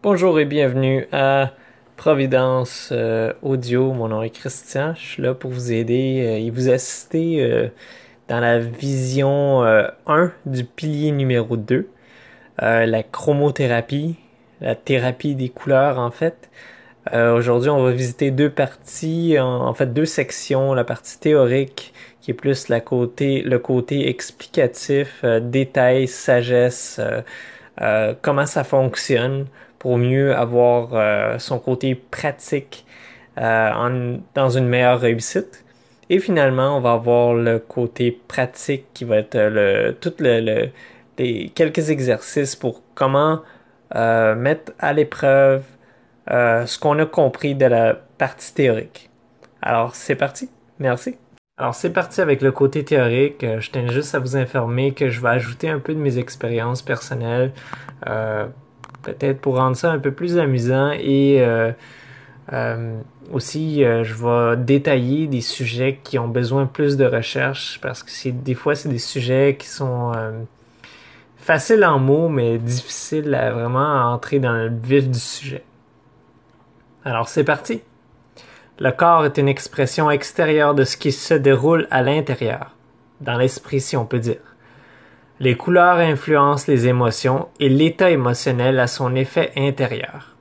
Bonjour et bienvenue à Providence euh, Audio. Mon nom est Christian. Je suis là pour vous aider euh, et vous assister euh, dans la vision 1 du pilier numéro 2, la chromothérapie, la thérapie des couleurs en fait. Aujourd'hui, on va visiter deux parties, en, fait deux sections. La partie théorique qui est plus la le côté explicatif, détail, sagesse, comment ça fonctionne pour mieux avoir euh, son côté pratique euh, dans une meilleure réussite. Et finalement, on va avoir le côté pratique qui va être le tout le, les quelques exercices pour comment euh, mettre à l'épreuve ce qu'on a compris de la partie théorique. Alors, c'est parti. Merci. Alors, c'est parti avec le côté théorique. Je tiens juste à vous informer que je vais ajouter un peu de mes expériences personnelles peut-être pour rendre ça un peu plus amusant et euh, euh, aussi euh, je vais détailler des sujets qui ont besoin plus de recherche parce que des fois c'est des sujets qui sont faciles en mots mais difficiles à vraiment entrer dans le vif du sujet. Alors c'est parti. Le corps est une expression extérieure de ce qui se déroule à l'intérieur, dans l'esprit si on peut dire. Les couleurs influencent les émotions et l'état émotionnel a son effet intérieur.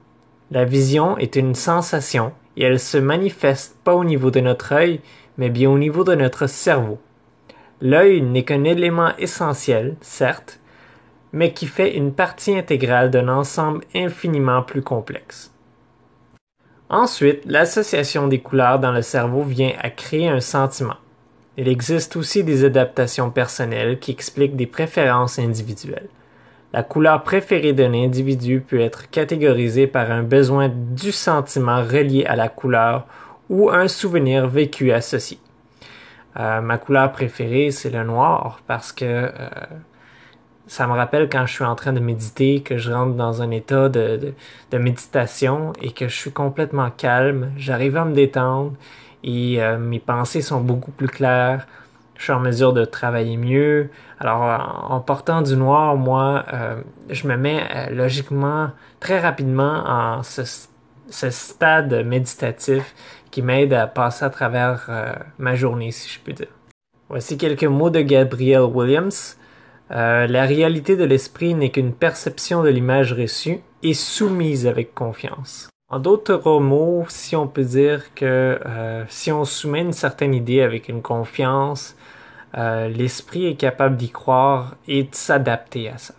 La vision est une sensation et elle se manifeste pas au niveau de notre œil, mais bien au niveau de notre cerveau. L'œil n'est qu'un élément essentiel, certes, mais qui fait une partie intégrale d'un ensemble infiniment plus complexe. Ensuite, l'association des couleurs dans le cerveau vient à créer un sentiment. Il existe aussi des adaptations personnelles qui expliquent des préférences individuelles. La couleur préférée d'un individu peut être catégorisée par un besoin du sentiment relié à la couleur ou un souvenir vécu associé. Euh, ma couleur préférée, c'est le noir parce que euh, ça me rappelle quand je suis en train de méditer, que je rentre dans un état de méditation et que je suis complètement calme, j'arrive à me détendre et euh, mes pensées sont beaucoup plus claires. Je suis en mesure de travailler mieux. Alors, en, portant du noir, moi, euh, je me mets euh, logiquement très rapidement en ce, stade méditatif qui m'aide à passer à travers ma journée, si je peux dire. Voici quelques mots de Gabriel Williams. la réalité de l'esprit n'est qu'une perception de l'image reçue et soumise avec confiance. En d'autres mots, si on peut dire que euh, si on soumet une certaine idée avec une confiance, euh, l'esprit est capable d'y croire et de s'adapter à ça.